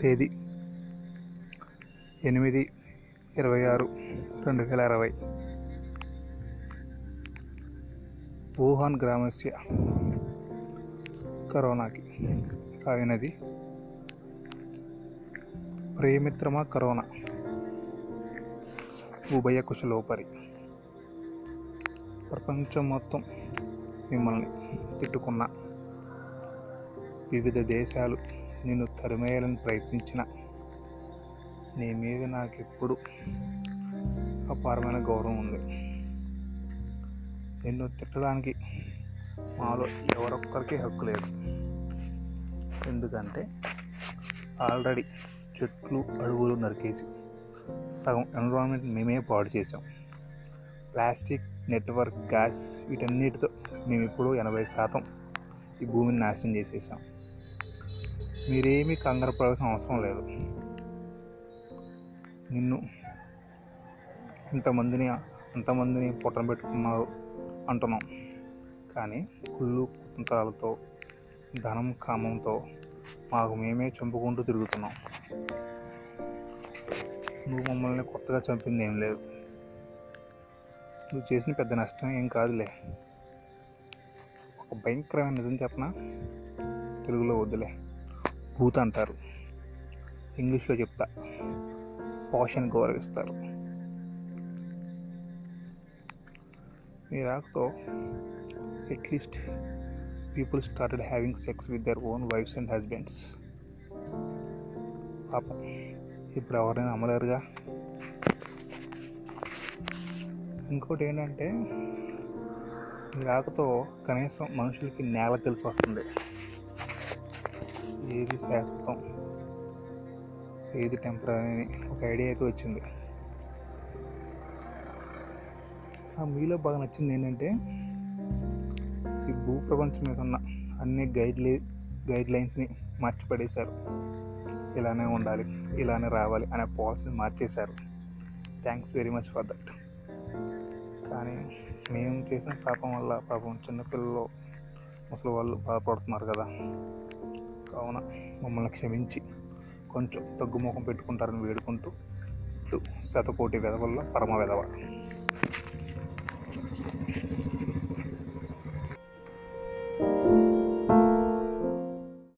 తేదీ? ఎనిమిది ఇరవై ఆరు రెండు వేల ఇరవై వుహాన్ గ్రామస్య కరోనాకి రాయినది. ప్రేమిత్రమా కరోనా? ఉభయ కుశలోపరి. ప్రపంచం మొత్తం మిమ్మల్ని తిట్టుకున్న వివిధ దేశాలు నిన్ను తరిమేయాలని ప్రయత్నించిన. నీ మీద నాకు ఎప్పుడు అపారమైన గౌరవం ఉంది. నిన్ను తిట్టడానికి మాలో ఎవరొక్కరికి హక్కు లేదు. ఎందుకంటే ఆల్రెడీ చెట్లు అడవులు నరికేసి సగం ఎన్విరాన్మెంట్ మేమే పాడు చేసాం ప్లాస్టిక్ నెట్వర్క్ గ్యాస్ వీటన్నిటితో మేము ఇప్పుడు ఎనభై శాతం ఈ భూమిని నాశనం చేసేసాం. మీరేమీ కంగారు పడాల్సిన అవసరం లేదు. నిన్ను ఇంతమందిని అంతమందిని పొట్టన పెట్టుకున్నారు అంటున్నాం. కానీ కుళ్ళు కుతంత్రాలతో ధనం కామంతో మాకు మేమే చంపుకుంటూ తిరుగుతున్నాం. నువ్వు మమ్మల్ని కొత్తగా చంపింది ఏం లేదు. నువ్వు చేసిన పెద్ద నష్టం ఏం కాదులే. ఒక భయంకరమైన నిజం చెప్పనా? తెలుగులో వద్దులే. భూత్ అంటారు. ఇంగ్లీష్లో చెప్తా. పాషన్ గౌరవిస్తారు. మీ రాకతో at least people started having sex with their own wives and husbands పాపం ఇప్పుడు ఎవరైనా అమ్మలేరుగా ఇంకోటి ఏంటంటే ఈ రాకతో కనీసం మనుషులకి నేల తెలిసి వస్తుంది. ఏది శాశ్వతం? ఏది టెంపరీ అని ఒక ఐడియా అయితే వచ్చింది. ఆ మీలో బాగా నచ్చింది ఏంటంటే ఈ భూ ప్రపంచం మీద ఉన్న అన్ని గైడ్లీ గైడ్ లైన్స్ని మార్చిపడేశారు. ఇలానే ఉండాలి ఇలానే రావాలి అనే పాలసీని మార్చేశారు. Thanks very much for that కానీ మేము చేసిన పాపం వల్ల పాపం చిన్నపిల్లలు ముసలి వాళ్ళు బాధపడుతున్నారు కదా. కావున మమ్మల్ని క్షమించి కొంచెం తగ్గుముఖం పెట్టుకుంటారని వేడుకుంటూ శతకోటి వెధవల్ల పరమ వెధవ